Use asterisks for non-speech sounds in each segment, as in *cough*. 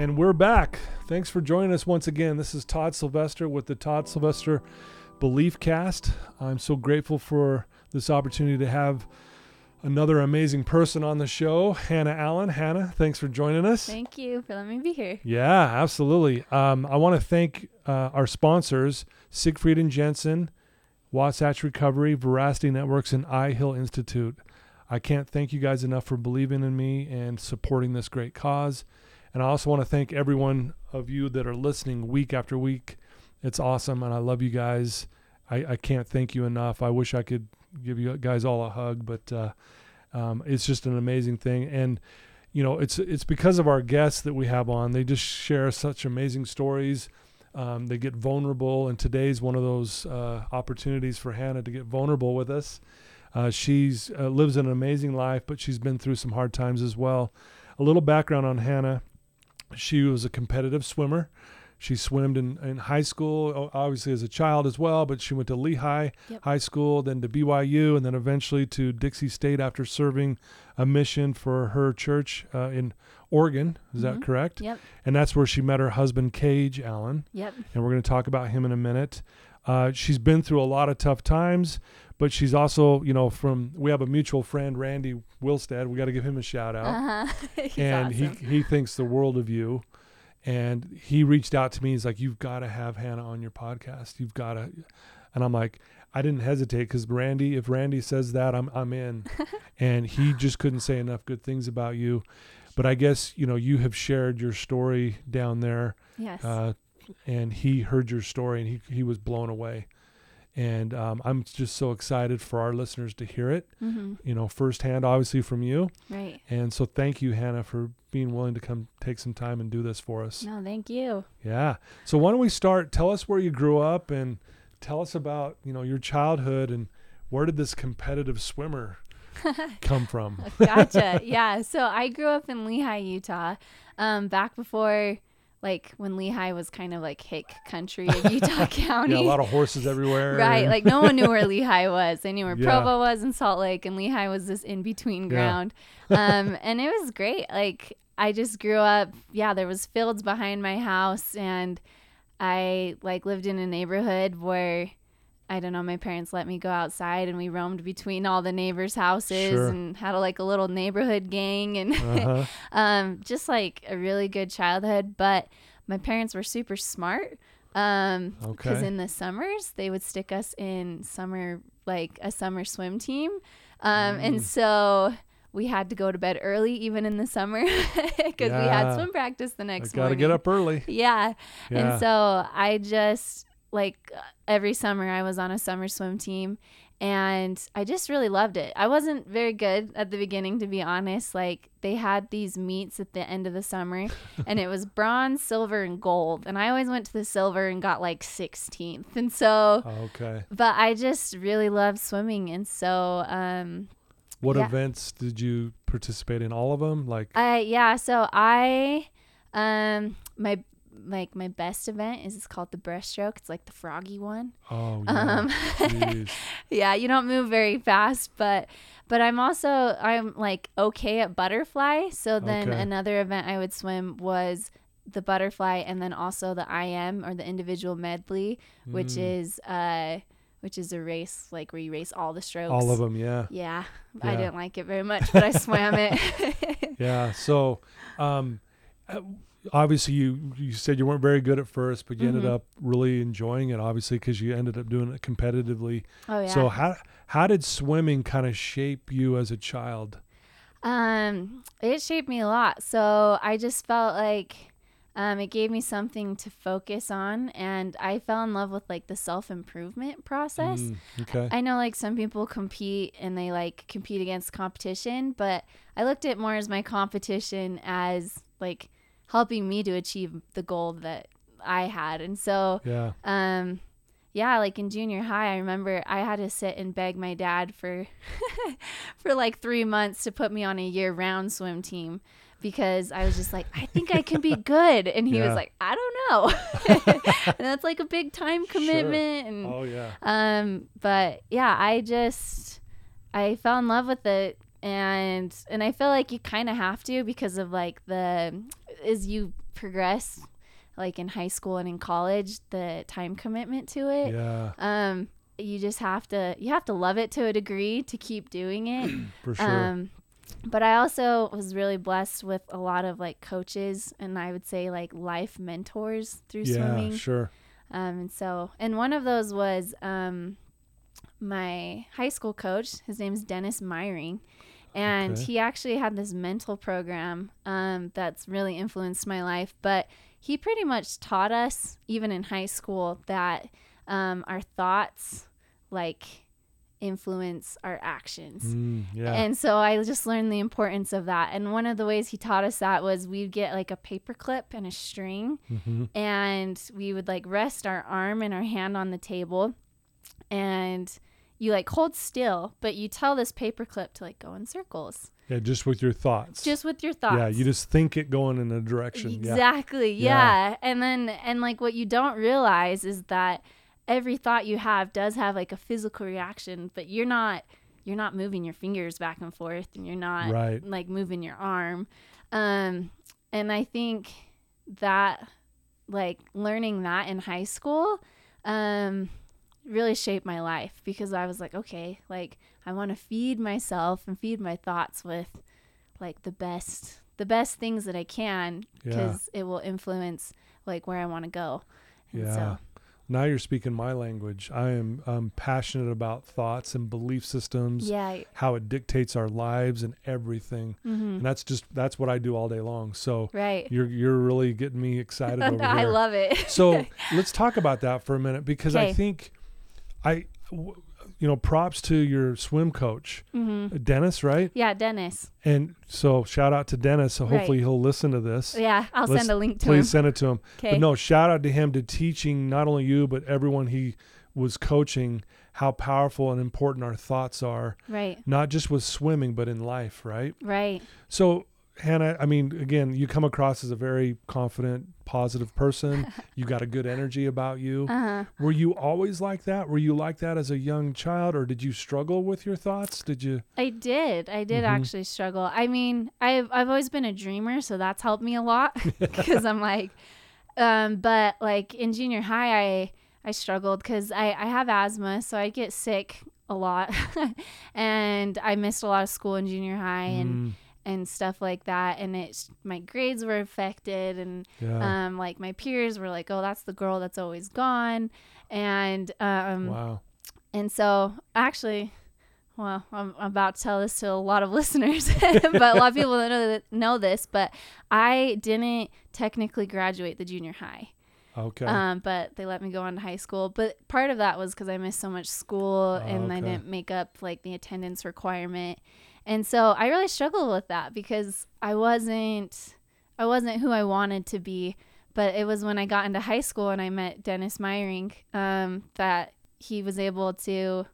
And we're back. Thanks for joining us once again. This is Todd Sylvester with the Todd Sylvester Belief Cast. I'm so grateful for this opportunity to have another amazing person on the show, Hannah Allen. Hannah, thanks for joining us. Thank you for letting me be here. Yeah, absolutely. Um, I want to thank uh, our sponsors, Siegfried and Jensen, Wasatch Recovery, Veracity Networks, and I Hill Institute. I can't thank you guys enough for believing in me and supporting this great cause. And I also want to thank everyone of you that are listening week after week. It's awesome, and I love you guys. I, I can't thank you enough. I wish I could give you guys all a hug, but uh, um, it's just an amazing thing. And you know, it's it's because of our guests that we have on. They just share such amazing stories. Um, they get vulnerable, and today's one of those uh, opportunities for Hannah to get vulnerable with us. Uh, she's uh, lives an amazing life, but she's been through some hard times as well. A little background on Hannah: she was a competitive swimmer. She swam in, in high school, obviously as a child as well, but she went to Lehi Yep. High School, then to BYU, and then eventually to Dixie State after serving a mission for her church uh, in Oregon. Is that Mhm. correct? Yep. And that's where she met her husband, Cage Allen. Yep. And we're going to talk about him in a minute. Uh, she's been through a lot of tough times, but she's also, you know, from we have a mutual friend, Randy Wilstead. We got to give him a shout out Uh huh. *laughs* He's and awesome. he he thinks the world of you and he reached out to me he's like you've got to have hannah on your podcast you've got to and i'm like i didn't hesitate because randy if randy says that i'm i'm in *laughs* and he just couldn't say enough good things about you but i guess you know you have shared your story down there yes. uh, and he heard your story and he, he was blown away and um, i'm just so excited for our listeners to hear it hmm you know firsthand obviously from you Right. and so thank you, Hannah, for being willing to come take some time and do this for us. No, thank you. Yeah. So why don't we start? Tell us where you grew up and tell us about, you know, your childhood and where did this competitive swimmer *laughs* come from? Gotcha. yeah. So I grew up in Lehi, Utah, um, back before, like, when Lehi was kind of like hick country of *laughs* Utah County. Yeah, a lot of horses *laughs* everywhere. Right, like no one knew where Lehi was. They knew where *laughs* Yeah. Provo was in Salt Lake, and Lehi was this in between Yeah. ground. Um, and it was great. Like I just grew up. Yeah, there was fields behind my house, and I like lived in a neighborhood where I don't know. My parents let me go outside, and we roamed between all the neighbors' houses, Sure. and had a, like a little neighborhood gang, and *laughs* uh-huh. um, just like a really good childhood. But my parents were super smart. Um, because Okay. in the summers they would stick us in summer like a summer swim team, um, Mm. and so we had to go to bed early even in the summer *laughs* because we had swim practice the I next gotta morning. get up early. Yeah. Yeah. And so I just like every summer I was on a summer swim team and I just really loved it. I wasn't very good at the beginning to be honest. Like they had these meets at the end of the summer *laughs* and it was bronze, silver and gold and I always went to the silver and got like 16th. And so okay. but I just really loved swimming and so um What Yeah. events did you participate in? All of them? Like, I yeah, so I um my like my best event is it's called the breaststroke. It's like the froggy one. oh, *laughs* yeah. Um *laughs* yeah, you don't move very fast, but but I'm also I'm like okay at butterfly. So then Okay. another event I would swim was the butterfly and then also the IM or the individual medley, which Mm. is uh which is a race like where you race all the strokes. All of them, yeah. Yeah, Yeah. I didn't like it very much, but I swam it. *laughs* Yeah. So, um, uh, obviously, you you said you weren't very good at first, but you ended Mhm. up really enjoying it. Obviously, because you ended up doing it competitively. oh yeah. So how how did swimming kind of shape you as a child? Um, it shaped me a lot. So I just felt like um, it gave me something to focus on, and I fell in love with like the self improvement process. Mm, okay. I know like some people compete and they like compete against competition, but I looked at more as my competition as like helping me to achieve the goal that I had. And so yeah. um yeah, like in junior high, I remember I had to sit and beg my dad for *laughs* for like 3 months to put me on a year-round swim team because I was just like, I think I can be *laughs* good. And he Yeah. was like, I don't know. *laughs* and that's like a big time commitment and Oh yeah. um but yeah, I just I fell in love with it and and I feel like you kind of have to because of like the as you progress like in high school and in college, the time commitment to it. Yeah, Um you just have to you have to love it to a degree to keep doing it. *clears throat* for sure. Um, but I also was really blessed with a lot of like coaches and I would say like life mentors through yeah, swimming. sure. Um, and so, and one of those was um, my high school coach. His name's Dennis Myring. And Okay. he actually had this mental program um, that's really influenced my life. But he pretty much taught us, even in high school, that um, our thoughts like influence our actions. Mm, yeah. And so I just learned the importance of that. And one of the ways he taught us that was we'd get like a paper clip and a string hmm and we would like rest our arm and our hand on the table and you like hold still, but you tell this paper clip to like go in circles Yeah, just with your thoughts. just with your thoughts. Yeah, you just think it going in a direction. Yeah. Exactly. Yeah. Yeah. And then and like what you don't realize is that every thought you have does have like a physical reaction, but you're not you're not moving your fingers back and forth and you're not Right. like moving your arm. Um and I think that like learning that in high school um really shaped my life because I was like, okay, like I want to feed myself and feed my thoughts with like the best the best things that I can Yeah. because it will influence like where I want to go. And Yeah. So, Now you're speaking my language. I am I'm passionate about thoughts and belief systems, yeah. how it dictates our lives and everything. hmm And that's just that's what I do all day long. So Right. you're you're really getting me *laughs* excited over I here. love it. so *laughs* let's talk about that for a minute because I think I, w- you know, props to your swim coach, hmm Dennis, right? Yeah, Dennis. And so shout out to Dennis. So hopefully he'll listen to this. Yeah, I'll Let's- send a link to Please him. Please send it to him. Okay. But no, shout out to him to teaching not only you but everyone he was coaching how powerful and important our thoughts are, Right. not just with swimming but in life, right? Right. So Hannah, I mean, again, you come across as a very confident, positive person. *laughs* you got a good energy about you. Uh huh. Were you always like that? Were you like that as a young child, or did you struggle with your thoughts? Did you? I did. I did Mhm. actually struggle. I mean, I've I've always been a dreamer, so that's helped me a lot *laughs* *laughs* because I'm like, um, but like in junior high, I I struggled because I I have asthma, so I get sick a lot, and I missed a lot of school in junior high and Mm, and stuff like that, and it my grades were affected and yeah. um like my peers were like, oh, that's the girl that's always gone, and um wow. and so, actually, well, I'm about to tell this to a lot of *laughs* listeners, *laughs* but a lot of people don't know, that, know this. But I didn't technically graduate the junior high, Okay. um, but they let me go on to high school. But part of that was because I missed so much school and I didn't make up like the attendance requirement, and so I really struggled with that because I wasn't, I wasn't who I wanted to be. But it was when I got into high school and I met Dennis Meyering um, that he was able to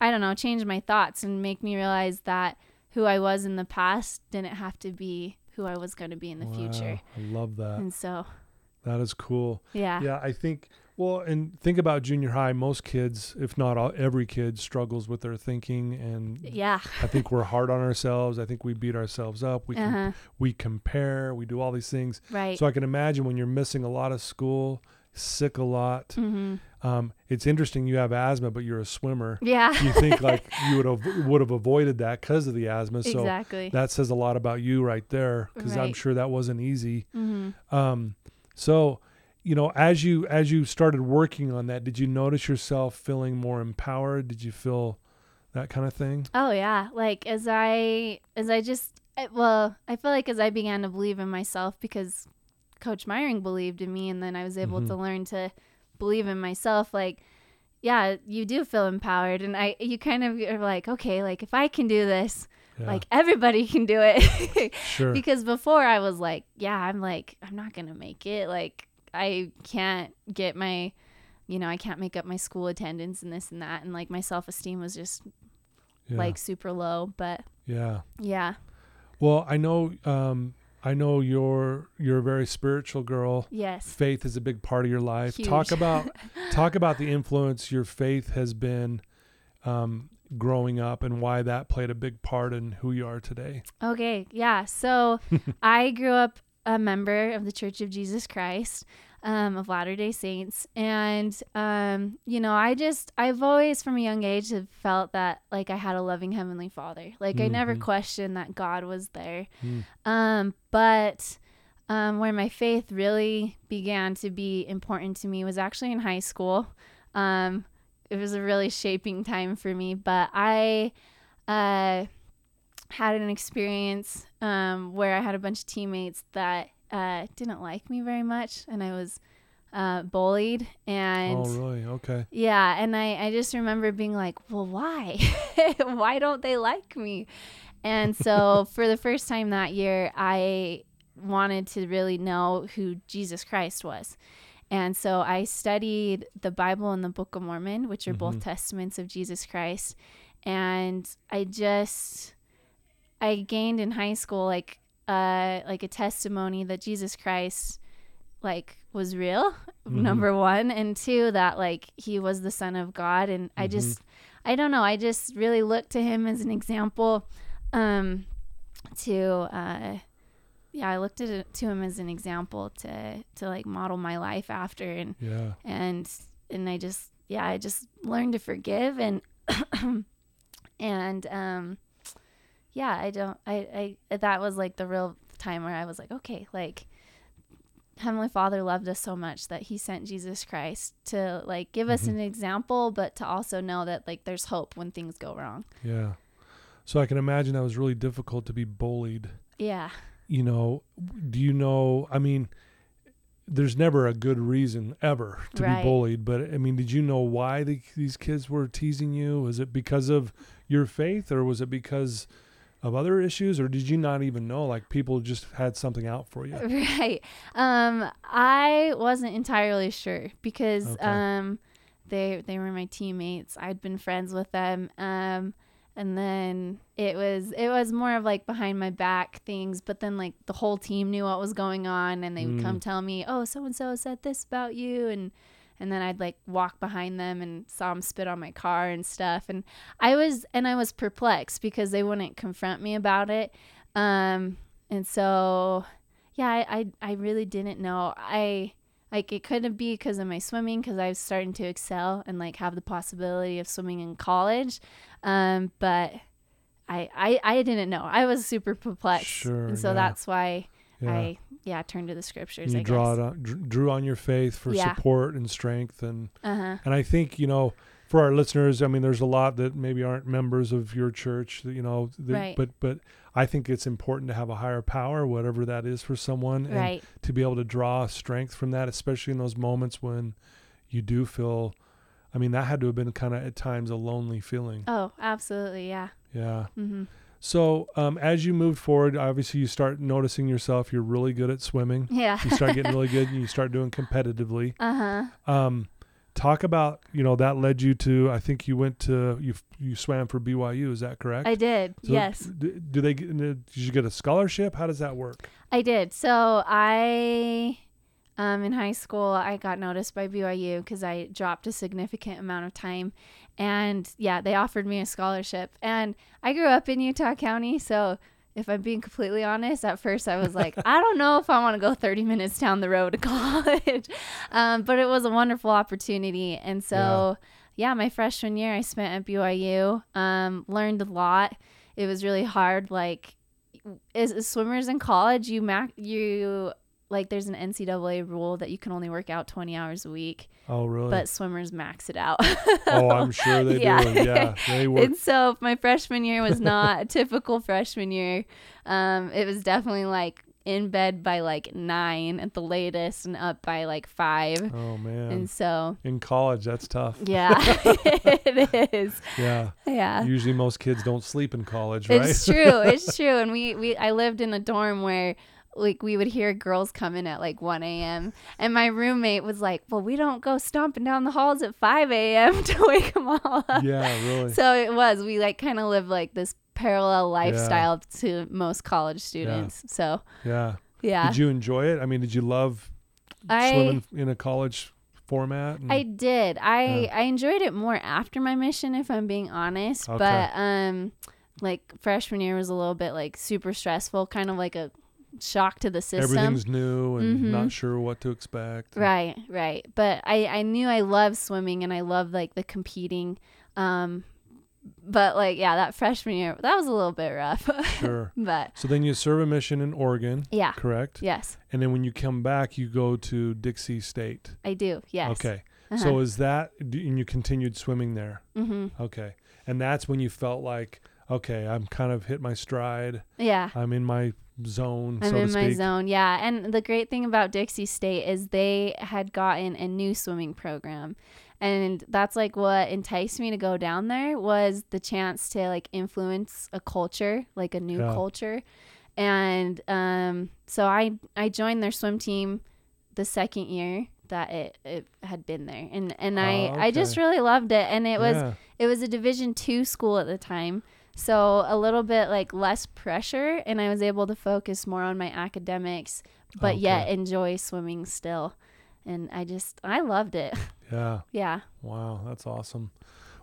I don't know, change my thoughts and make me realize that who I was in the past didn't have to be who I was going to be in the future. I love that. And so, That is cool. yeah. Yeah, I think. Well, and think about junior high. Most kids, if not all, every kid, struggles with their thinking, and Yeah. I think we're hard on ourselves. I think we beat ourselves up. We Uh-huh. we compare. We do all these things. Right. So I can imagine when you're missing a lot of school, sick a lot. mhm. Um, it's interesting you have asthma, but you're a swimmer. Yeah. You think *laughs* like you would have would have avoided that because of the asthma. So exactly. that says a lot about you right there, because I'm sure that wasn't easy. mhm. Um, so, you know, as you as you started working on that, did you notice yourself feeling more empowered? Did you feel that kind of thing? Oh yeah, like as I as I just I, well, I feel like as I began to believe in myself because Coach Myring believed in me, and then I was able Mhm. to learn to believe in myself. Like, yeah, you do feel empowered, and I you kind of are like, okay, like if I can do this, Yeah, like everybody *laughs* can do it. sure. because before I was like, yeah, I'm like I'm not gonna make it. Like I can't get my you know, I can't make up my school attendance and this and that. And like my self esteem was just Yeah. like super low. But yeah. yeah, Well, I know um I know you're you're a very spiritual girl. yes. Faith is a big part of your life. Talk about *laughs* talk about the influence your faith has been um growing up and why that played a big part in who you are today. Okay, yeah. So *laughs* I grew up a member of the Church of Jesus Christ um, of Latter day Saints. And, um, you know, I just, I've always from a young age have felt that like I had a loving Heavenly Father. Like I never Mhm. questioned that God was there. Mm. Um, but um, where my faith really began to be important to me was actually in high school. Um, it was a really shaping time for me, but I uh, had an experience um, where I had a bunch of teammates that uh, didn't like me very much, and I was uh, bullied. And oh, really? Okay. yeah, and I, I just remember being like, well, why? *laughs* why don't they like me? And so *laughs* for the first time that year, I wanted to really know who Jesus Christ was. And so I studied the Bible and the Book of Mormon, which are both Mhm. testaments of Jesus Christ. And I just I gained in high school like uh like a testimony that Jesus Christ like was real Mhm. number one and two that like he was the son of god and i Mhm. just i don't know i just really looked to him as an example um to uh yeah i looked at to him as an example to to like model my life after and Yeah. and and i just yeah i just learned to forgive and *coughs* and um yeah i don't i i that was like the real time where i was like okay like heavenly father loved us so much that he sent jesus christ to like give us Mhm. an example but to also know that like there's hope when things go wrong Yeah. So I can imagine that was really difficult to be bullied. yeah You know, do you know, I mean, there's never a good reason ever to Right. be bullied, but I mean, did you know why the, these kids were teasing you? Was it because of your faith or was it because of other issues or did you not even know like people just had something out for you? *laughs* right um i wasn't entirely sure because Okay. um they they were my teammates i'd been friends with them um and then it was it was more of like behind my back things but then like the whole team knew what was going on and they would come Mm. tell me oh so and so said this about you and and then I'd like walk behind them and saw them spit on my car and stuff and I was and I was perplexed because they wouldn't confront me about it um and so yeah I I, I really didn't know I like it couldn't be because of my swimming because I was starting to excel and like have the possibility of swimming in college um but I I, I didn't know I was super perplexed Sure, and so yeah. that's why Yeah. I yeah turned to the scriptures you I draw on, drew on your faith for Yeah. support and strength and uh-huh And I think, you know, for our listeners, I mean, there's a lot that maybe aren't members of your church, that, you know, that, Right. but, but I think it's important to have a higher power, whatever that is for someone, and right to be able to draw strength from that, especially in those moments when you do feel, I mean, that had to have been kind of at times a lonely feeling. oh absolutely yeah Yeah. mm-hmm. So, um, as you moved forward, obviously you start noticing yourself, you're really good at swimming. yeah You start getting really good *laughs* and you start doing competitively. uh-huh Um, talk about you know that led you to I think you went to you you swam for BYU is that correct? I did So yes d- Do they did you get a scholarship? How does that work? I did. So I, um, in high school, I got noticed by BYU because I dropped a significant amount of time, and yeah, they offered me a scholarship. And I grew up in Utah County, so if I'm being completely honest, at first I was like, *laughs* I don't know if I want to go 30 minutes down the road to college, *laughs* um, but it was a wonderful opportunity, and so. Yeah, my freshman year I spent at BYU. Um, learned a lot. It was really hard. Like as, as swimmers in college, you mac you like there's an NCAA rule that you can only work out 20 hours a week, Oh really? but swimmers max it out. oh, I'm sure *laughs* they Yeah. do. Yeah, *laughs* they work. and so my freshman year was not a typical freshman year. Um, it was definitely like in bed by like nine at the latest and up by like five. Oh man, And so, in college that's tough. yeah, *laughs* it is. Yeah, Yeah. usually most kids don't sleep in college, right? It's true. It's true. And we, we I lived in a dorm where like we would hear girls come in at like 1 a.m. And my roommate was like, "Well, we don't go stomping down the halls at 5 a.m. *laughs* to wake them all up." Yeah, really. So it was. We like kind of lived like this parallel lifestyle to most college students. So yeah. yeah, Did you enjoy it? I mean, did you love I swimming in a college format? and- I did. I Yeah. I enjoyed it more after my mission, if I'm being honest. Okay. But um, like freshman year was a little bit like super stressful, kind of like a shock to the system. everything's new and Mhm. not sure what to expect. Right, right. But I I knew I loved swimming and I loved like the competing. Um, but like yeah, that freshman year that was a little bit rough. Sure. *laughs* but So then you serve a mission in Oregon, yeah, correct? yes, And then when you come back, you go to Dixie State. I do. Yes. Okay. Uh-huh. So is that and you continued swimming there? hmm Okay. And that's when you felt like, okay, I'm kind of hit my stride. Yeah. I'm in my zone, I'm so in my zone, yeah. And the great thing about Dixie State is they had gotten a new swimming program. And that's like what enticed me to go down there was the chance to like influence a culture, like a new Yeah. culture. And um so I I joined their swim team the second year that it, it had been there. And and I Oh, I just really loved it and it was Yeah. it was a division two school at the time so a little bit like less pressure and i was able to focus more on my academics but yet enjoy swimming still and i just i loved it *laughs* Yeah. yeah Wow, that's awesome.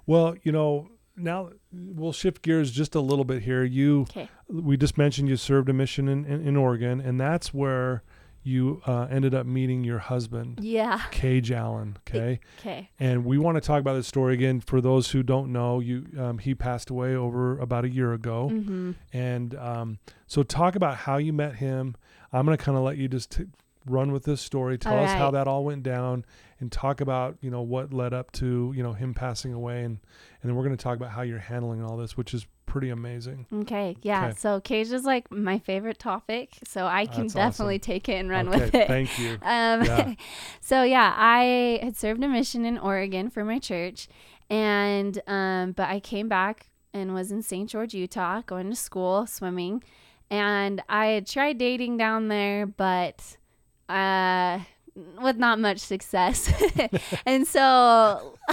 Well, you know, now we'll shift gears just a little bit here. You okay we just mentioned you served a mission in, in, in Oregon, and that's where you uh, ended up meeting your husband, yeah Cage Allen. Okay, okay and we want to talk about this story again for those who don't know. You, um, he passed away over about a year ago, mm-hmm. and um, so talk about how you met him. I'm going to kind of let you just t- run with this story. Tell All us how that all went down, and talk about you know what led up to you know him passing away, and and then we're going to talk about how you're handling all this, which is pretty amazing. okay yeah Okay. so cage is like my favorite topic so i can That's definitely awesome. take it and run okay, with it thank you. *laughs* Um, Yeah. *laughs* so yeah, I had served a mission in Oregon for my church, and um, but I came back and was in St. George, Utah, going to school swimming, and I had tried dating down there, but uh, with not much success, *laughs* and so *laughs*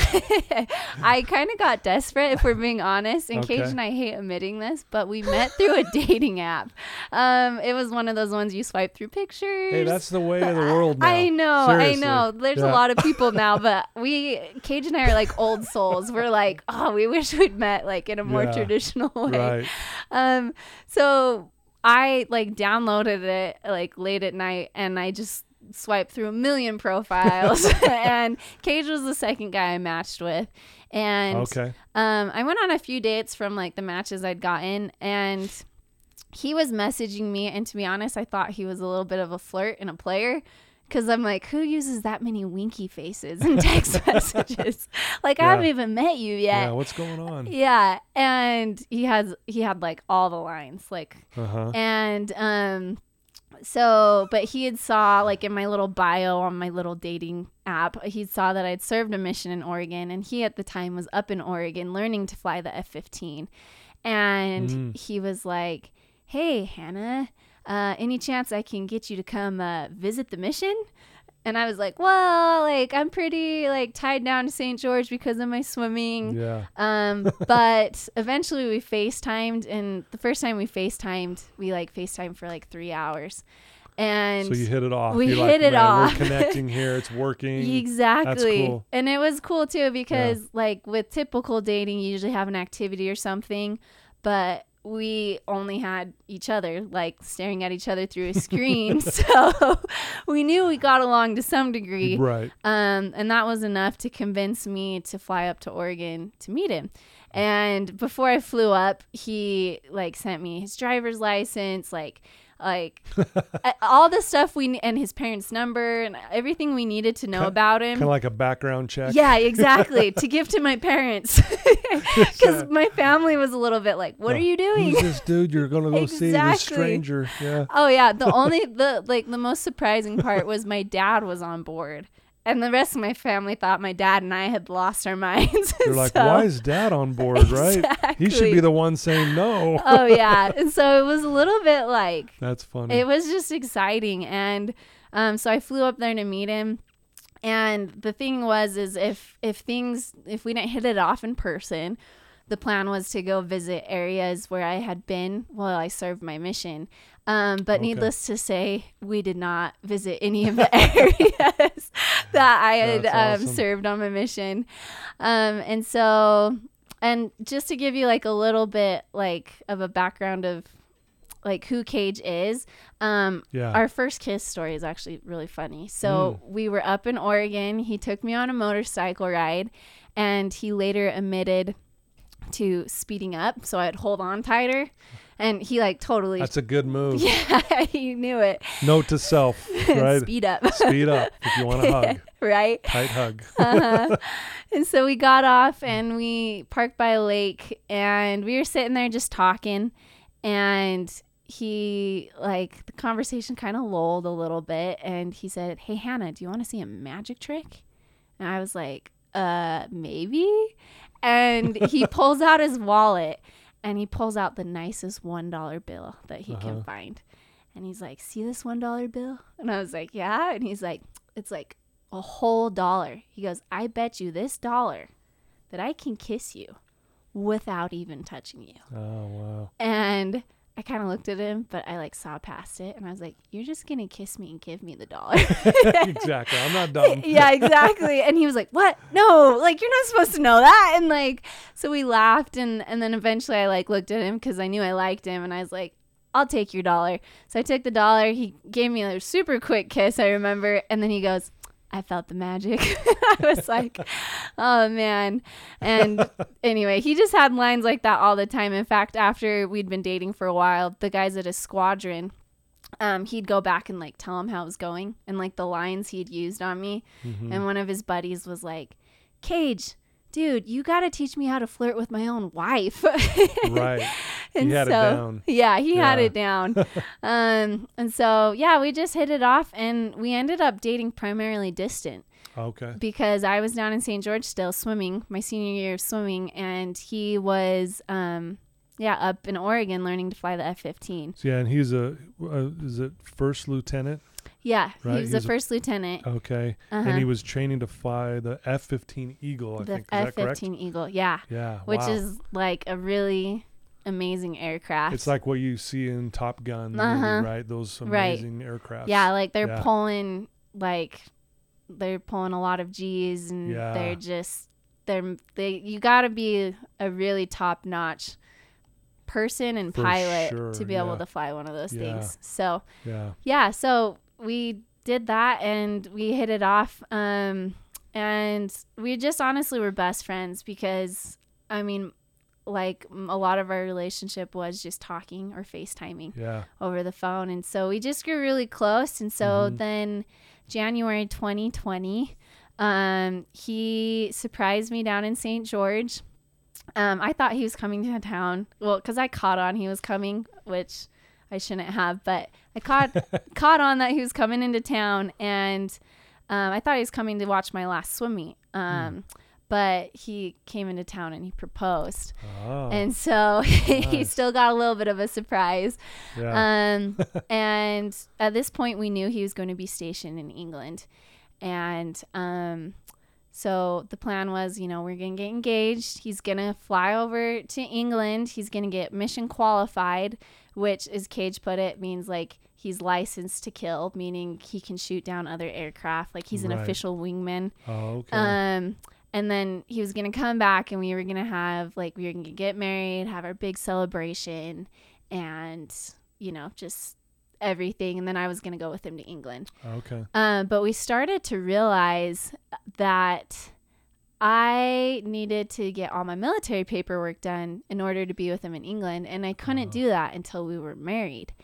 I kind of got desperate, if we're being honest. And Cage and I hate admitting this, but we met through a dating app. Um, it was one of those ones you swipe through pictures. Hey, that's the way of the world now. I know, Seriously. I know. There's Yeah. a lot of people now, *laughs* but we, Cage and I are like old souls. We're like, oh, we wish we'd met like in a more Yeah. traditional way. Right. Um, so I like downloaded it like late at night and I just swiped through a million profiles *laughs* and Cage was the second guy I matched with. And Okay. um, I went on a few dates from like the matches I'd gotten, and he was messaging me. And to be honest, I thought he was a little bit of a flirt and a player. Cause I'm like, who uses that many winky faces in text *laughs* messages? *laughs* Like I haven't even met you yet. Yeah. What's going on? Yeah, and he has he had like all the lines, like Uh huh. and um so but he had saw like in my little bio on my little dating app he saw that i'd served a mission in oregon and he at the time was up in oregon learning to fly the f-15 and Mm. he was like hey hannah uh, any chance i can get you to come uh, visit the mission and i was like well like i'm pretty like tied down to st george because of my swimming Yeah. um, *laughs* but eventually we FaceTimed, and the first time we FaceTimed, we like FaceTimed for like three hours, and So you hit it off. we You're hit like, it off." We're connecting here. It's *laughs* working. exactly, cool. and it was cool too because like with typical dating, you usually have an activity or something, but we only had each other like staring at each other through a *laughs* screen *laughs* so we knew we got along to some degree Right. um, and that was enough to convince me to fly up to Oregon to meet him. And before I flew up, he like sent me his driver's license, like like *laughs* all the stuff we and his parents' number and everything we needed to know Ki- about him. Kind of like a background check. yeah, exactly. *laughs* to give to my parents *laughs* because uh, my family was a little bit like, "What oh, are you doing?" This dude you're gonna go see? This stranger. Yeah. Oh yeah, the only the like the most surprising part was my dad was on board. And the rest of my family thought my dad and I had lost our *laughs* minds. You're like, So- why is dad on *laughs* board, right? He should be the one saying no. *laughs* oh yeah, and so it was a little bit like That's funny. it was just exciting and um, so i flew up there to meet him and the thing was is if if things if we didn't hit it off in person the plan was to go visit areas where i had been while i served my mission um, but Okay. needless to say we did not visit any of the *laughs* areas that i had That's um, served on my mission um, and so and just to give you like a little bit like of a background of like who Cage is. Um, yeah. our first kiss story is actually really funny. So we were up in Oregon. He took me on a motorcycle ride, and he later admitted to speeding up. So I'd hold on tighter, and he like totally. That's a good move. *laughs* yeah, he knew it. Note to self, *laughs* right? Speed up, Speed up if you want a hug. *laughs* right? Tight hug. uh-huh. and so we got off and we parked by a lake and we were sitting there just talking and he like the conversation kind of lulled a little bit and he said hey hannah do you want to see a magic trick and i was like uh maybe and he *laughs* pulls out his wallet and he pulls out the nicest one dollar bill that he Uh-huh. can find and he's like see this one dollar bill and i was like yeah and he's like it's like a whole dollar. He goes, I bet you this dollar that I can kiss you without even touching you. Oh wow. And I kind of looked at him, but I like saw past it and I was like, You're just going to kiss me and give me the dollar. *laughs* *laughs* exactly. I'm not dumb. yeah, exactly. And he was like, "What? No, like you're not supposed to know that." And like, so we laughed, and and then eventually I like looked at him because I knew I liked him, and I was like, "I'll take your dollar." So I took the dollar. He gave me a super quick kiss, I remember, and then he goes. I felt the magic. *laughs* I was like, oh man. And *laughs* anyway, he just had lines like that all the time. In fact, after we'd been dating for a while, the guys at his squadron, um, he'd go back and like tell him how it was going and like the lines he'd used on me. Mhm. And one of his buddies was like, Cage, dude, you got to teach me how to flirt with my own wife. Right. *laughs* and He had it down. Yeah, he had it down. *laughs* um, and so, yeah, we just hit it off and we ended up dating primarily distant Okay. because I was down in St. George still swimming, my senior year of swimming, and he was, um, yeah, up in Oregon learning to fly the F 15. So yeah, and he's a uh, is it first lieutenant? Yeah, Right, he was he was a- first lieutenant. Okay. Uh-huh. And he was training to fly the F-15 Eagle. I the think F-15 Eagle, yeah, Yeah. which wow. is like a really amazing aircraft. It's like what you see in Top Gun, Uh-huh. movie, right? Those Right. amazing aircraft. Yeah, like they're Yeah. pulling like they're pulling a lot of G's and Yeah. they're just they're they you got to be a really top notch person and For pilot sure, to be yeah. able to fly one of those things. So, Yeah. yeah, so we did that and we hit it off um and we just honestly were best friends because I mean like a lot of our relationship was just talking or FaceTiming Yeah. over the phone. And so we just grew really close. And so Mhm. then January 2020, um, he surprised me down in St. George. Um, I thought he was coming to town. Well, because I caught on he was coming, which I shouldn't have, but I *laughs* caught caught on that he was coming into town, and um, I thought he was coming to watch my last swim meet. Um, But he came into town and he proposed, Oh. and so *laughs* he still got a little bit of a surprise. yeah. Um, *laughs* and at this point, we knew he was going to be stationed in England. And um, so the plan was, you know, we're going to get engaged. He's going to fly over to England. He's going to get mission qualified, which, as Cage put it, means like he's licensed to kill, meaning he can shoot down other aircraft. Like he's an Right. official wingman. oh, okay. Um, and then he was gonna come back, and we were gonna have like we were gonna get married, have our big celebration, and you know just everything. And then I was gonna go with him to England. okay. Um, but we started to realize that I needed to get all my military paperwork done in order to be with him in England, and I couldn't Oh. do that until we were married. *laughs*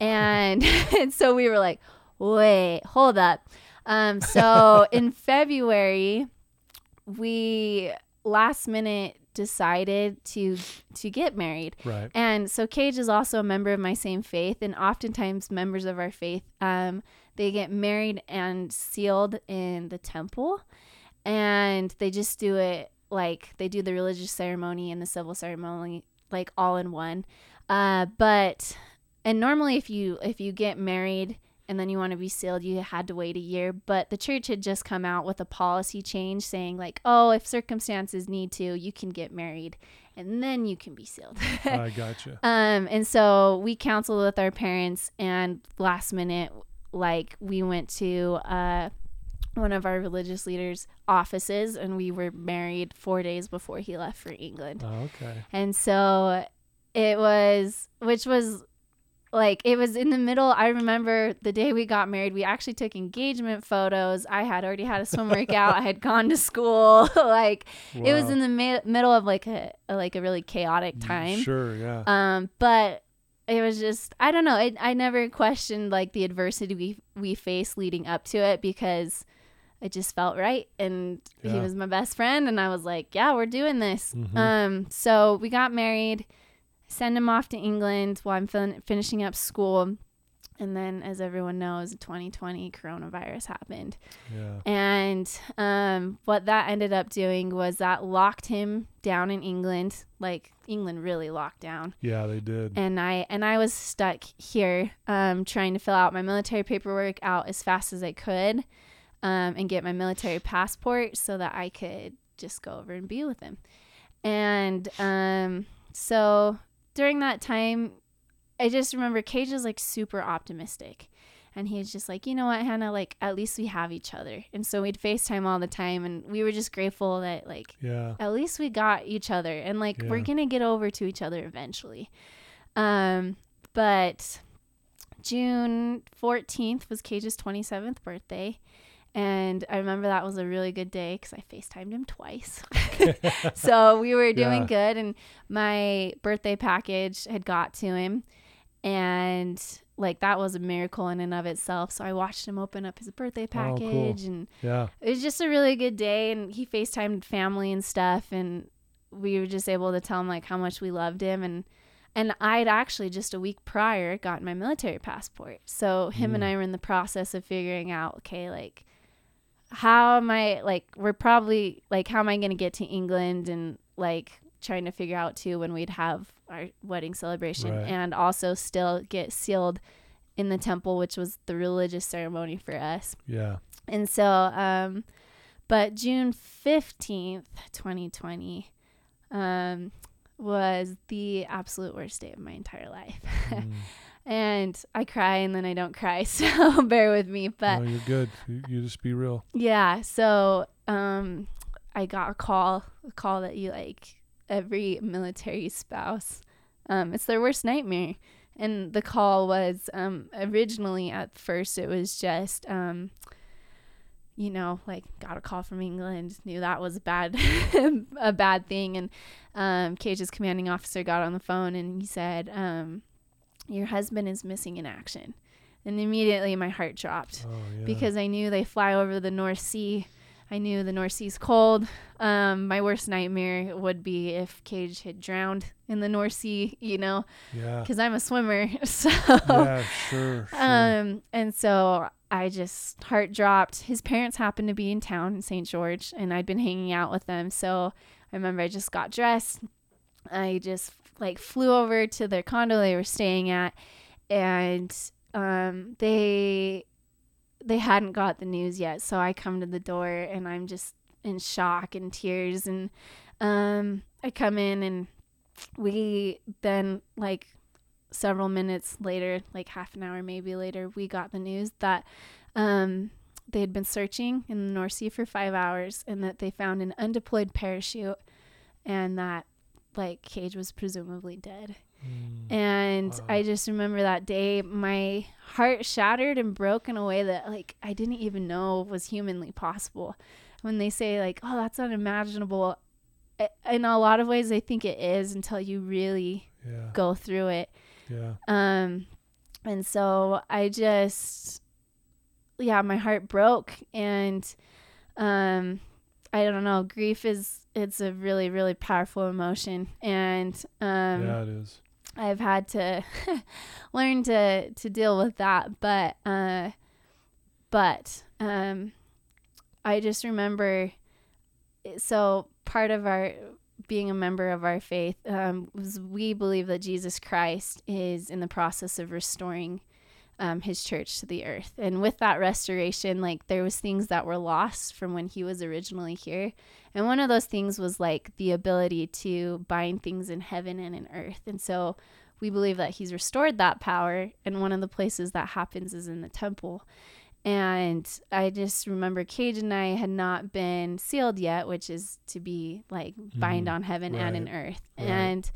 And, and *laughs* so we were like, wait, hold up. Um, so *laughs* in February, we last minute decided to to get married. Right. And so Cage is also a member of my same faith, and oftentimes members of our faith, um, they get married and sealed in the temple, and they just do it like they do the religious ceremony and the civil ceremony like all in one. Uh, but and normally if you if you get married and then you want to be sealed, you had to wait a year. But the church had just come out with a policy change saying, like, oh, if circumstances need to, you can get married and then you can be sealed. I *laughs* gotcha. um, and so we counseled with our parents, and last minute, like, we went to uh, one of our religious leaders' offices and we were married four days before he left for England. Oh, okay. And so it was, which was like, it was in the middle. I remember the day we got married, we actually took engagement photos. I had already had a swim workout. I had gone to school. *laughs* like, it was in the mi- middle of like a, a, like a really chaotic time. Sure, yeah. Um, but it was just, I don't know. It, I never questioned like the adversity we, we faced leading up to it because it just felt right. And he was my best friend. And I was like, yeah, we're doing this. Mhm. Um, so we got married, send him off to England while I'm fin- finishing up school. And then, as everyone knows, 2020 coronavirus happened. yeah. And um, what that ended up doing was that locked him down in England. Like England really locked down, Yeah, they did. and I and I was stuck here, um, trying to fill out my military paperwork out as fast as I could, um, and get my military passport so that I could just go over and be with him. And um, so during that time, I just remember Cage was like super optimistic. And he was just like, you know what, Hannah, like at least we have each other. And so we'd FaceTime all the time and we were just grateful that like yeah. at least we got each other and like we're gonna get over to each other eventually. Um, but June 14th was Cage's 27th birthday. And I remember that was a really good day because I FaceTimed him twice. *laughs* *laughs* so we were doing Yeah. good, and my birthday package had got to him. And like that was a miracle in and of itself. So I watched him open up his birthday Oh, cool. package and Yeah. it was just a really good day and he FaceTimed family and stuff and we were just able to tell him like how much we loved him and and I'd actually just a week prior gotten my military passport. So him and Mm. I were in the process of figuring out, okay, like how am I like we're probably like how am I gonna get to England and like trying to figure out too when we'd have our wedding celebration Right. and also still get sealed in the temple, which was the religious ceremony for us. Yeah. And so, um, but June 15th, 2020, um, was the absolute worst day of my entire life. *laughs* Mm. And I cry and then I don't cry, *laughs* so bear with me. But no, you're good. You, you just be real. yeah, so um, I got a call, a call that you like every military spouse. Um, it's their worst nightmare. And the call was um, originally at first it was just um, you know, like got a call from England, knew that was a bad *laughs* a bad thing and um Cage's commanding officer got on the phone and he said, um, your husband is missing in action. And immediately my heart dropped Oh, yeah. because I knew they fly over the North Sea. I knew the North Sea's cold. Um, my worst nightmare would be if Cage had drowned in the North Sea, you know, yeah. because I'm a swimmer. *laughs* So, Yeah, sure. sure. um, and so I just heart dropped. His parents happened to be in town in St. George, and I'd been hanging out with them. So I remember I just got dressed. I just like flew over to their condo they were staying at, and um, they they hadn't got the news yet. So I come to the door, and I'm just in shock and tears, and um, I come in and we then like several minutes later, like half an hour maybe later, we got the news that um, they had been searching in the North Sea for five hours and that they found an undeployed parachute and that like Cage was presumably dead. Mm. And Wow. I just remember that day, my heart shattered and broke in a way that like I didn't even know was humanly possible. When they say like, "Oh, that's unimaginable," in a lot of ways, I think it is until you really yeah. go through it. Yeah. Um, and so I just, yeah, my heart broke, and um, I don't know. Grief is it's a really really powerful emotion, and um, yeah, it is. I've had to *laughs* learn to to deal with that. But uh, but um, I just remember. So part of our being a member of our faith um, was we believe that Jesus Christ is in the process of restoring um, his church to the earth. And with that restoration, like there was things that were lost from when he was originally here. And one of those things was like the ability to bind things in heaven and in earth. And so we believe that he's restored that power. And one of the places that happens is in the temple. And I just remember Cage and I had not been sealed yet, which is to be like bind Mhm. on heaven and in earth. Right. And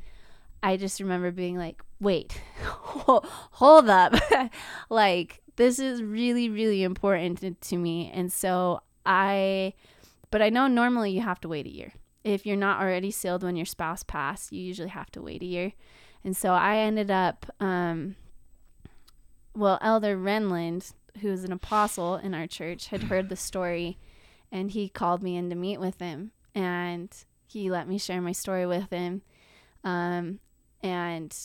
I just remember being like, wait, *laughs* hold up. *laughs* like, this is really, really important to, me. And so I, but I know normally you have to wait a year. If you're not already sealed when your spouse passed, you usually have to wait a year. And so I ended up, um, well, Elder Renlund, who's an apostle in our church, had heard the story and he called me in to meet with him. And he let me share my story with him. Um, and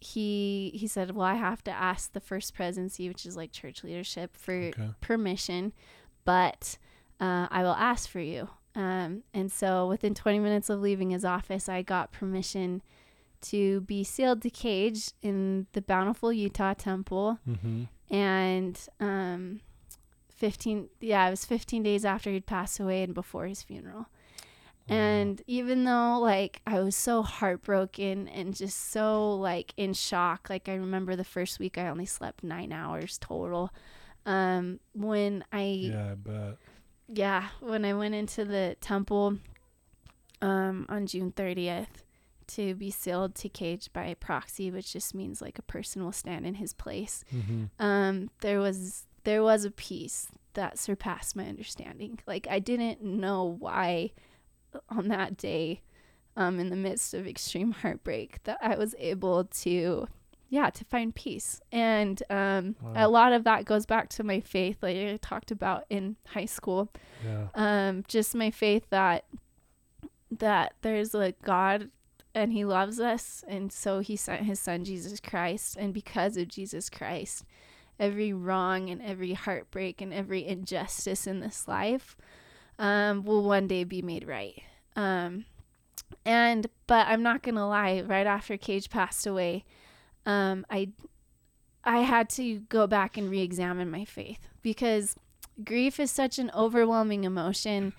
he he said, "Well, I have to ask the first presidency, which is like church leadership, for Okay. permission, but uh, I will ask for you." Um, and so, within 20 minutes of leaving his office, I got permission to be sealed to cage in the Bountiful Utah Temple, Mm-hmm. and um, 15 yeah, it was 15 days after he'd passed away and before his funeral. And even though like I was so heartbroken and just so like in shock, like I remember the first week I only slept 9 hours total. Um when I yeah, I bet. yeah, when I went into the temple um on June 30th to be sealed to cage by proxy, which just means like a person will stand in his place. Mm-hmm. Um there was there was a peace that surpassed my understanding. Like I didn't know why on that day um in the midst of extreme heartbreak that I was able to yeah, to find peace. And um Wow. a lot of that goes back to my faith like I talked about in high school Yeah. um just my faith that that there's a god and he loves us and so he sent his son Jesus Christ and because of Jesus Christ every wrong and every heartbreak and every injustice in this life um will one day be made right. Um and but I'm not going to lie right after Cage passed away um I I had to go back and re-examine my faith because grief is such an overwhelming emotion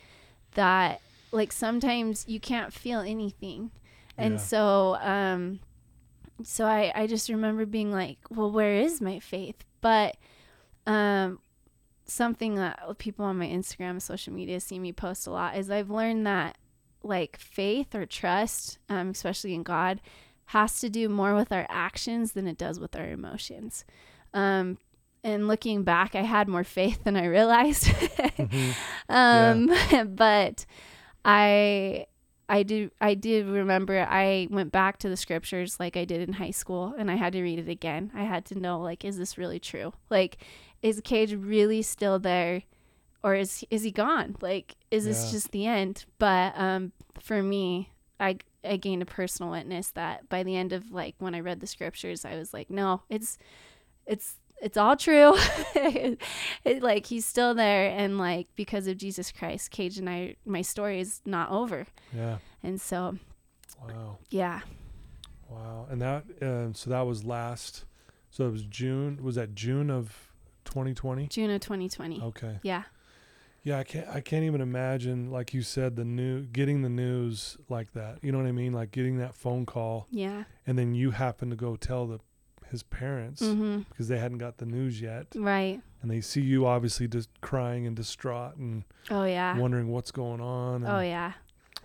that like sometimes you can't feel anything. And Yeah. so um so I, I just remember being like well where is my faith? But um something that people on my instagram and social media see me post a lot is i've learned that like faith or trust um, especially in god has to do more with our actions than it does with our emotions. Um and looking back i had more faith than i realized. Mhm. *laughs* um *laughs* but i i do i did remember i went back to the scriptures like i did in high school and i had to read it again. I had to know like is this really true? Like is cage really still there or is is he gone like is this just the end but um for me i i gained a personal witness that by the end of like when i read the scriptures i was like no it's it's it's all true *laughs* it, like he's still there and like because of jesus christ cage and i my story is not over Yeah. and so Wow. yeah Wow. And that um, so that was last. So it was June. Was that June of 2020? june of 2020 Okay. yeah Yeah, I can't. I can't even imagine, like you said, the new getting the news like that. You know what I mean? Like getting that phone call, yeah and then you happen to go tell the his parents mm-hmm. because they hadn't got the news yet, right and they see you obviously just crying and distraught and oh yeah wondering what's going on. And oh yeah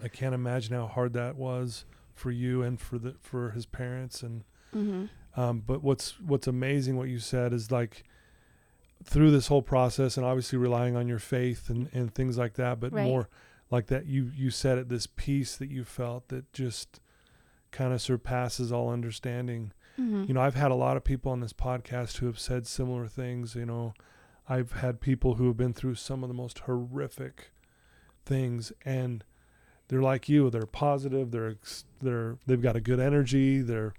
I can't imagine how hard that was for you and for the for his parents and mm-hmm. um, but what's what's amazing what you said is like through this whole process and obviously relying on your faith and, and things like that, but Right. more like that you you said it this peace that you felt that just kind of surpasses all understanding. Mm-hmm. You know, I've had a lot of people on this podcast who have said similar things. You know, I've had people who have been through some of the most horrific things and they're like you they're positive they're they're they've got a good energy they're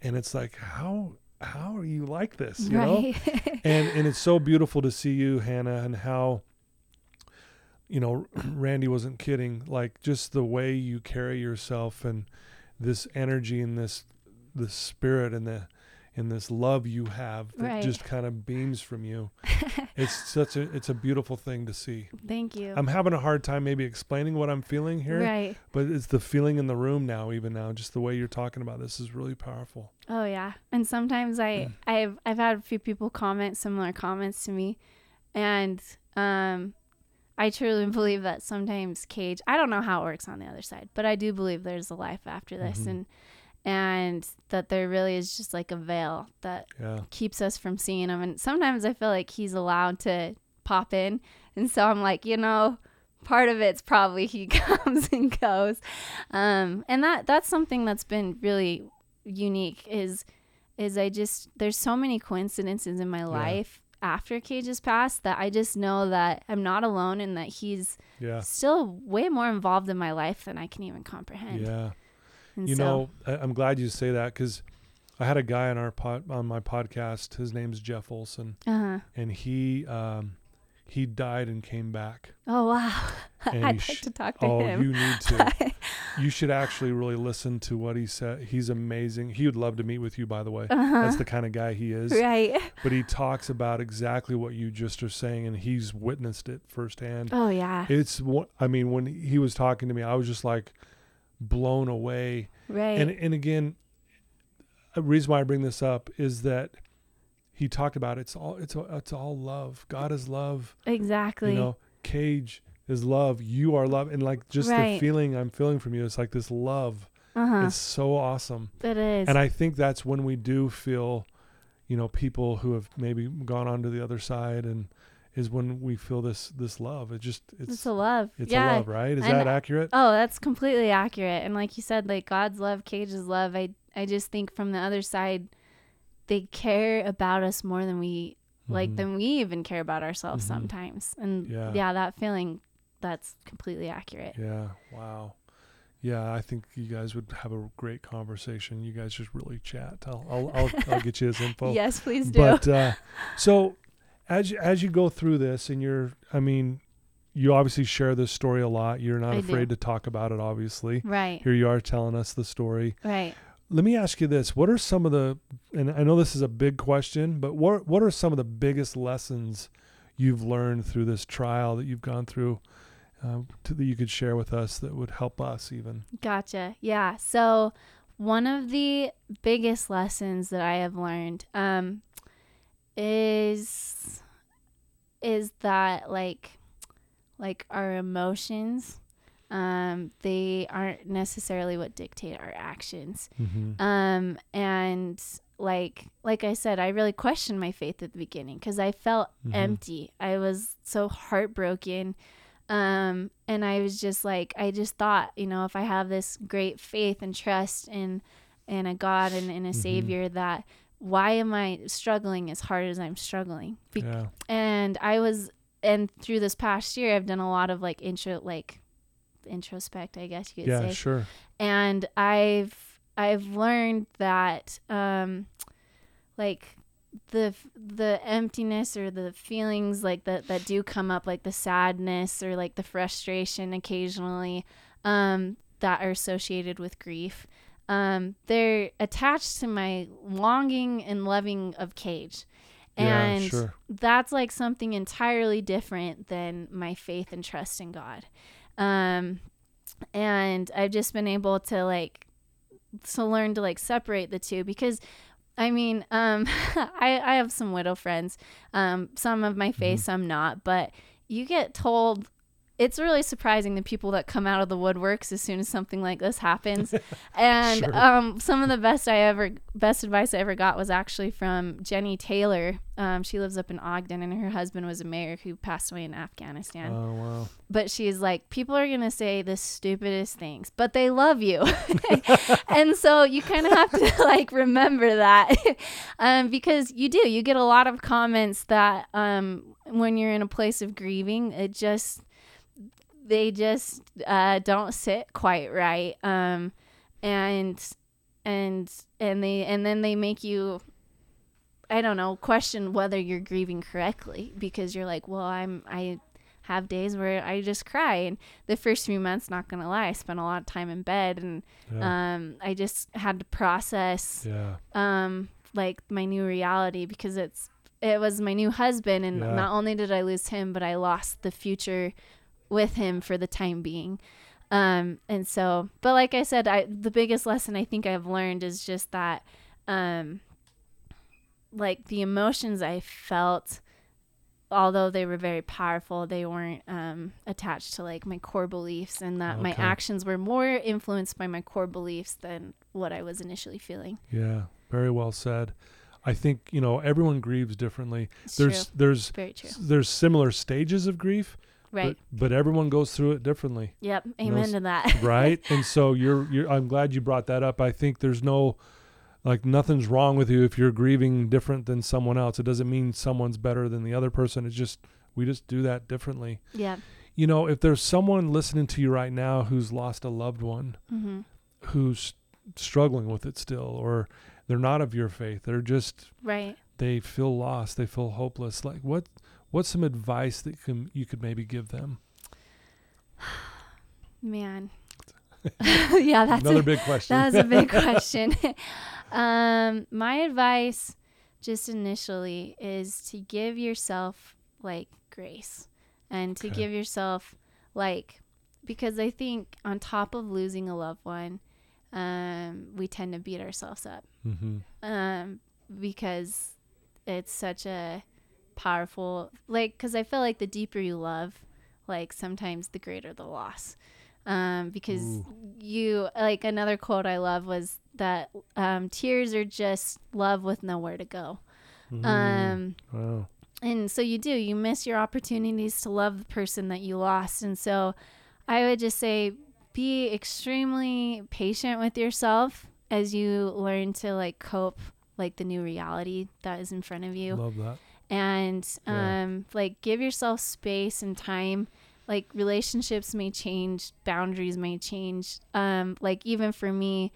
and it's like how how are you like this? You know? *laughs* and and it's so beautiful to see you hannah and how you know *clears throat* randy wasn't kidding like just the way you carry yourself and this energy and this the spirit and the and this love you have that Right. just kind of beams from you *laughs* it's such a it's a beautiful thing to see Thank you. i'm having a hard time maybe explaining what i'm feeling here Right. but it's the feeling in the room now even now just the way you're talking about this is really powerful Oh yeah. And sometimes I I've I've had a few people comment similar comments to me and um I truly *laughs* believe that sometimes cage I don't know how it works on the other side, but I do believe there's a life after this Mhm. and and that there really is just like a veil that yeah. keeps us from seeing him. And sometimes I feel like he's allowed to pop in. And so I'm like, you know, part of it's probably he *laughs* comes and goes. Um and that that's something that's been really unique is is I just there's so many coincidences in my life after Cage's passed that I just know that I'm not alone and that he's yeah. still way more involved in my life than I can even comprehend. yeah And you so, know I, i'm glad you say that because i had a guy on our pod on my podcast his name's jeff olsen uh-huh. and he um he died and came back Oh wow. *laughs* And I'd you like sh- to talk to oh him. you need to *laughs* you should actually really listen to what he said he's amazing he would love to meet with you by the way uh-huh. that's the kind of guy he is right. *laughs* but he talks about exactly what you just are saying and he's witnessed it firsthand Oh yeah. it's one i mean when he was talking to me i was just like blown away right. and and again a reason why i bring this up is that he talked about it's all it's it's all love god is love exactly. you know cage is love you are love and like just the feeling i'm feeling from you it's like this love uh-huh. it's so awesome it is. and i think that's when we do feel you know people who have maybe gone on to the other side and is when we feel this this love it just it's it's a love. it's yeah. a love right is And- that accurate Oh, that's completely accurate. And like you said, like God's love, Cage's love, I I just think from the other side, they care about us more than we like Mhm. than we even care about ourselves Mhm. sometimes. And Yeah. yeah. that feeling that's completely accurate. Yeah. Wow. Yeah, I think you guys would have a great conversation. You guys just really chat. I'll I'll I'll, I'll get you his *laughs* info. Yes, please do. But uh, so as you, as you go through this, and you're, I mean, you obviously share this story a lot. You're not I do. afraid to talk about it. Obviously, right. here you are telling us the story. Right. Let me ask you this: What are some of the? And I know this is a big question, but what what are some of the biggest lessons you've learned through this trial that you've gone through? Uh, to, that you could share with us that would help us even. Gotcha. Yeah. So one of the biggest lessons that I have learned um, is is that like like our emotions um, they aren't necessarily what dictate our actions. Mm-hmm. Um, and like like I said, I really questioned my faith at the beginning because I felt Mhm. empty. I was so heartbroken. Um, and I was just like, I just thought, you know, if I have this great faith and trust in in a God and in a Mhm. Savior, that why am I struggling as hard as I'm struggling? Be- yeah. and I was and through this past year I've done a lot of like intro like introspect, I guess you could Yeah. say Yeah, Sure. and I've I've learned that um like the the emptiness or the feelings like that that do come up like the sadness or like the frustration occasionally um that are associated with grief um they're attached to my longing and loving of cage and yeah. Sure. that's like something entirely different than my faith and trust in God. Um, and I've just been able to like to learn to like separate the two because I mean, um, *laughs* I, I have some widow friends, um, some of my faith, Mhm. some not, but you get told it's really surprising the people that come out of the woodworks as soon as something like this happens. *laughs* and Sure. um, some of the best I ever, best advice I ever got was actually from Jennie Taylor. Um, she lives up in Ogden, and her husband was a mayor who passed away in Afghanistan. Oh wow. But she's like, people are gonna say the stupidest things, but they love you, *laughs* and so you kind of have to *laughs* like remember that, um, because you do. You get a lot of comments that um, when you're in a place of grieving, it just they just uh, don't sit quite right, um, and and and they and then they make you I don't know, question whether you're grieving correctly because you're like, well, I'm I have days where I just cry and the first few months not going to lie, I spent a lot of time in bed and Yeah. um I just had to process yeah. um like my new reality because it's it was my new husband and Yeah. not only did I lose him but I lost the future with him for the time being um and so but like I said I the biggest lesson I think I've learned is just that um like the emotions I felt although they were very powerful they weren't um attached to like my core beliefs and that my actions were more influenced by my core beliefs than what I was initially feeling Yeah. Very well said. I think you know everyone grieves differently. It's there's true. there's Very true. there's similar stages of grief, Right. but but everyone goes through it differently. yep. know, Amen s- to that. right and so *laughs* you're you're i'm glad you brought that up i think there's no like nothing's wrong with you if you're grieving different than someone else it doesn't mean someone's better than the other person it's just we just do that differently yeah. you know if there's someone listening to you right now who's lost a loved one Mm-hmm. who's struggling with it still or they're not of your faith they're just Right. they feel lost they feel hopeless like what what's some advice that can you could maybe give them *sighs* Man. *laughs* *laughs* yeah, that's another a, big question that's a big *laughs* question. um, my advice, just initially, is to give yourself like grace, and to Okay. give yourself like, because I think on top of losing a loved one, um, we tend to beat ourselves up. mm-hmm. um, because it's such a powerful like because i feel like the deeper you love like sometimes the greater the loss. Um, because Ooh. you like another quote i love was that um, tears are just love with nowhere to go. Mhm. um, wow. and so you do you miss your opportunities to love the person that you lost. And so i would just say be extremely patient with yourself as you learn to like cope like the new reality that is in front of you. Love that and Yeah. um like give yourself space and time. Like relationships may change boundaries may change. Um like even for me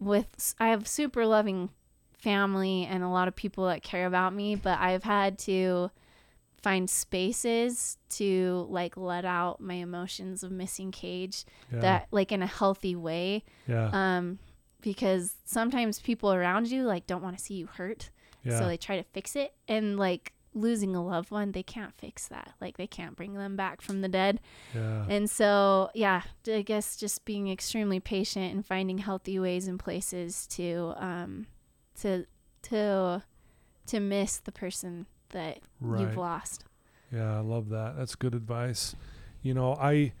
with i have super loving family and a lot of people that care about me but i've had to find spaces to like let out my emotions of missing cage yeah. that like in a healthy way. Yeah. Um because sometimes people around you like don't want to see you hurt yeah so they try to fix it and like losing a loved one, they can't fix that. Like they can't bring them back from the dead. yeah And so, yeah, I guess just being extremely patient and finding healthy ways and places to um to to to miss the person that right you've lost. Yeah, I love that. That's good advice. You know, I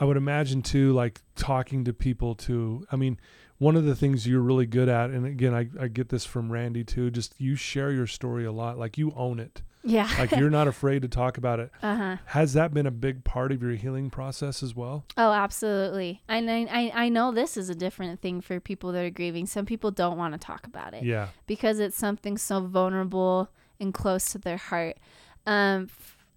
I would imagine too, like talking to people too. I mean, one of the things you're really good at, and again, I, I get this from Randy too, just you share your story a lot. Like you own it. Yeah. Like you're not *laughs* afraid to talk about it. uh-huh. Has that been a big part of your healing process as well? Oh, absolutely. And I, I I know this is a different thing for people that are grieving. Some people don't want to talk about it. Yeah. because it's something so vulnerable and close to their heart. Um,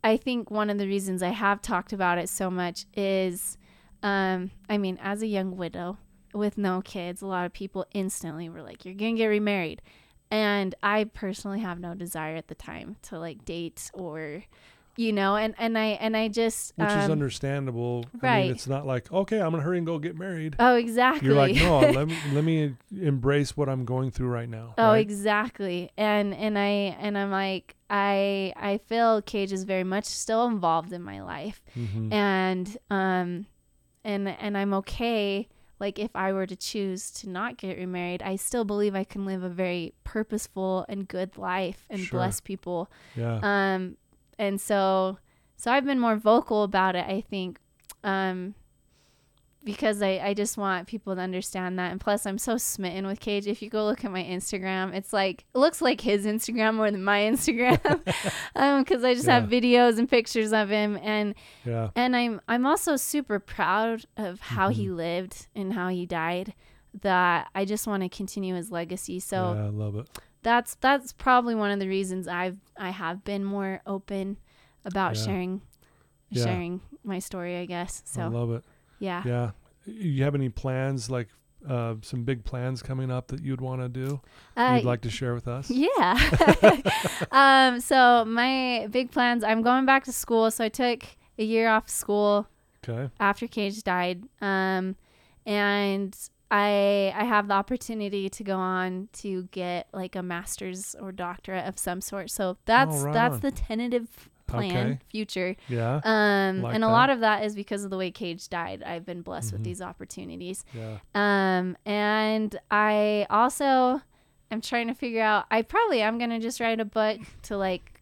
I think one of the reasons I have talked about it so much is, um, I mean, as a young widow with no kids, a lot of people instantly were like, "You're gonna get remarried," and I personally have no desire at the time to like date or, you know, and and I and I just Which is um, understandable. I right. mean, it's not like, okay, I'm going to hurry and go get married. Oh, exactly. You're like, no, *laughs* let me, let me embrace what I'm going through right now. Oh, right? exactly. And and I and I'm like I I feel Cage is very much still involved in my life. Mhm. And um and and I'm okay like if I were to choose to not get remarried, I still believe I can live a very purposeful and good life and Sure. bless people. yeah. Um and so so I've been more vocal about it, I think. Um because I, I just want people to understand that. And plus, I'm so smitten with Cage. If you go look at my Instagram, it's like, it looks like his Instagram more than my *laughs* Instagram. *laughs* um, cause I just have videos and pictures of him. And, yeah. and I'm, I'm also super proud of how he Mhm. lived and how he died that I just want to continue his legacy. So yeah, I love it. that's, that's probably one of the reasons I've, I have been more open about Yeah. sharing, Yeah. sharing my story, I guess. So I love it. Yeah. Yeah. You have any plans like uh, some big plans coming up that you'd want to do? Uh, you'd like to share with us? *laughs* Yeah. *laughs* um, so my big plans. I'm going back to school. So I took a year off school Okay. after Cage died, um, and I I have the opportunity to go on to get like a master's or doctorate of some sort. So that's right that's on. the tentative plan Okay. future. Yeah. Um, Like and a that. lot of that is because of the way Cage died. I've been blessed Mhm. with these opportunities. Yeah. Um, and I also am trying to figure out. I probably am gonna just write a book to like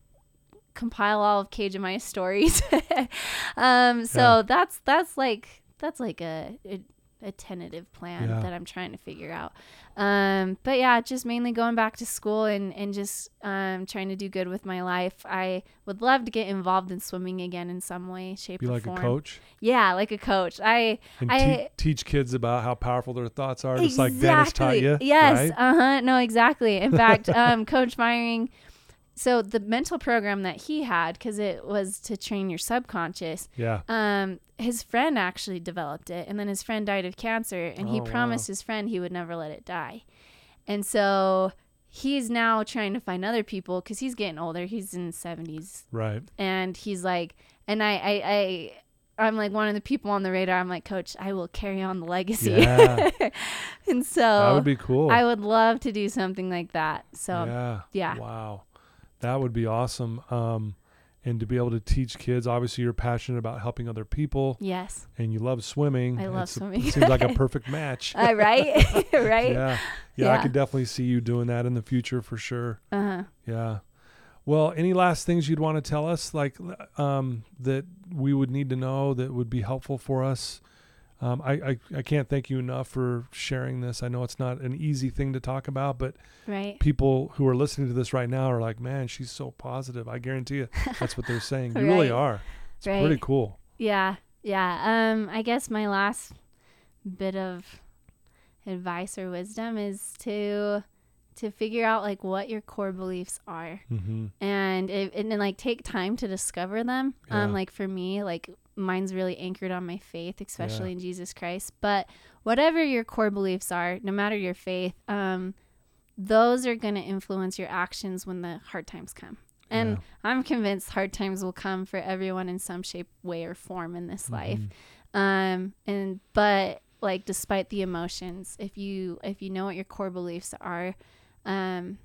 compile all of Cage and my *laughs* stories. *laughs* um, so Yeah. that's that's like that's like a, a a tentative plan Yeah. that I'm trying to figure out. Um, but yeah, just mainly going back to school and and just um trying to do good with my life. I would love to get involved in swimming again in some way, shape, Be or like form. a coach Yeah, like a coach. I and I- te- teach kids about how powerful their thoughts are, just like Dennis taught you. Yes. Right? Uh huh. No, exactly. In fact, um, *laughs* Coach Myring. So the mental program that he had, because it was to train your subconscious. Yeah. Um, his friend actually developed it, and then his friend died of cancer, and he Oh, wow. promised his friend he would never let it die. And so he's now trying to find other people because he's getting older. He's in his seventies, Right. and he's like, and I, I, I. I'm like one of the people on the radar. I'm like, Coach, I will carry on the legacy. Yeah. *laughs* and so that would be cool. I would love to do something like that. So yeah. yeah. Wow. That would be awesome. Um, and to be able to teach kids, obviously you're passionate about helping other people yes, and you love swimming. I love It's a- swimming. it seems like a *laughs* perfect match. uh, right, *laughs* *laughs* right. Yeah. yeah. I Yeah. could definitely see you doing that in the future for sure. Uh huh. Yeah. Well, any last things you'd want to tell us, like um, that we would need to know that would be helpful for us? Um, I, I I can't thank you enough for sharing this. I know it's not an easy thing to talk about, but Right. people who are listening to this right now are like, "Man, she's so positive." I guarantee you, that's what they're *laughs* saying. You really are. It's Right. pretty cool. Yeah. Yeah. Um. I guess my last bit of advice or wisdom is to to figure out like what your core beliefs are Mm-hmm. and it, and then like take time to discover them um like for me like mine's really anchored on my faith especially in jesus christ but whatever your core beliefs are no matter your faith um those are going to influence your actions when the hard times come and Yeah. i'm convinced hard times will come for everyone in some shape way or form in this life Mhm. um and but like despite the emotions if you if you know what your core beliefs are um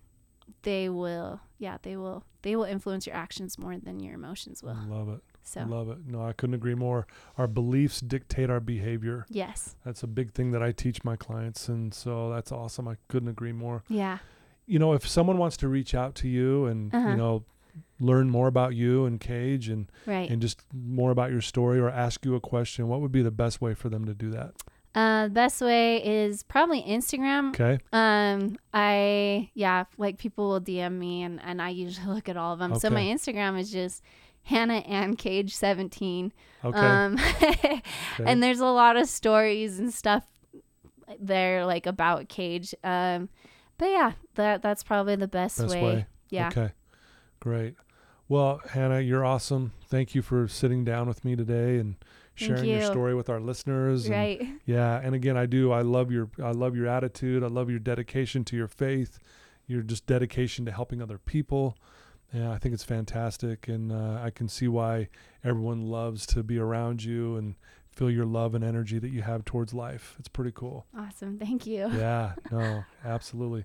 they will yeah they will they will influence your actions more than your emotions will Love it. So Love it. No, I couldn't agree more. Our beliefs dictate our behavior. yes That's a big thing that I teach my clients, and so that's awesome. I couldn't agree more. yeah you know, if someone wants to reach out to you and Uh-huh. you know learn more about you and Cage and right and just more about your story or ask you a question, what would be the best way for them to do that? uh best way is probably instagram Okay. um i yeah like people will dm me and and i usually *laughs* look at all of them so my instagram is just hannah and cage 17 Okay. um *laughs* okay. and there's a lot of stories and stuff there like about cage um but yeah that that's probably the best, Best way. way. yeah Okay. Great. Well, Hannah, you're awesome. Thank you for sitting down with me today and sharing your story with our listeners. and right Yeah, and again, I do. I love your I love your attitude. I love your dedication to your faith. Your just dedication to helping other people. Yeah, I think it's fantastic, and uh, I can see why everyone loves to be around you and feel your love and energy that you have towards life. It's pretty cool. awesome thank you Yeah, no, *laughs* absolutely.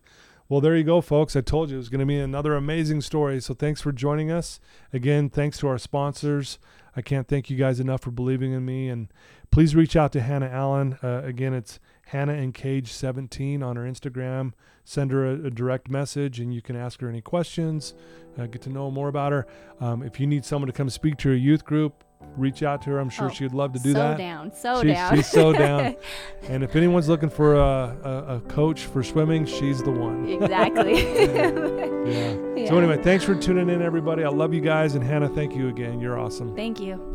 Well, there you go, folks. I told you it was going to be another amazing story. So thanks for joining us. Again, thanks to our sponsors. I can't thank you guys enough for believing in me. And please reach out to Hannah Allen. Uh, again, it's Hannah and Cage 17 on her Instagram. Send her a, a direct message and you can ask her any questions, uh, get to know more about her. Um, if you need someone to come speak to your youth group, reach out to her. I'm sure Oh, she'd love to do so that. So down so She's- down she's so down. And if anyone's looking for a, a, a coach for swimming, she's the one. exactly *laughs* Yeah. *laughs* Yeah. So anyway, thanks for tuning in, everybody. I love you guys, and Hannah, thank you again. You're awesome. thank you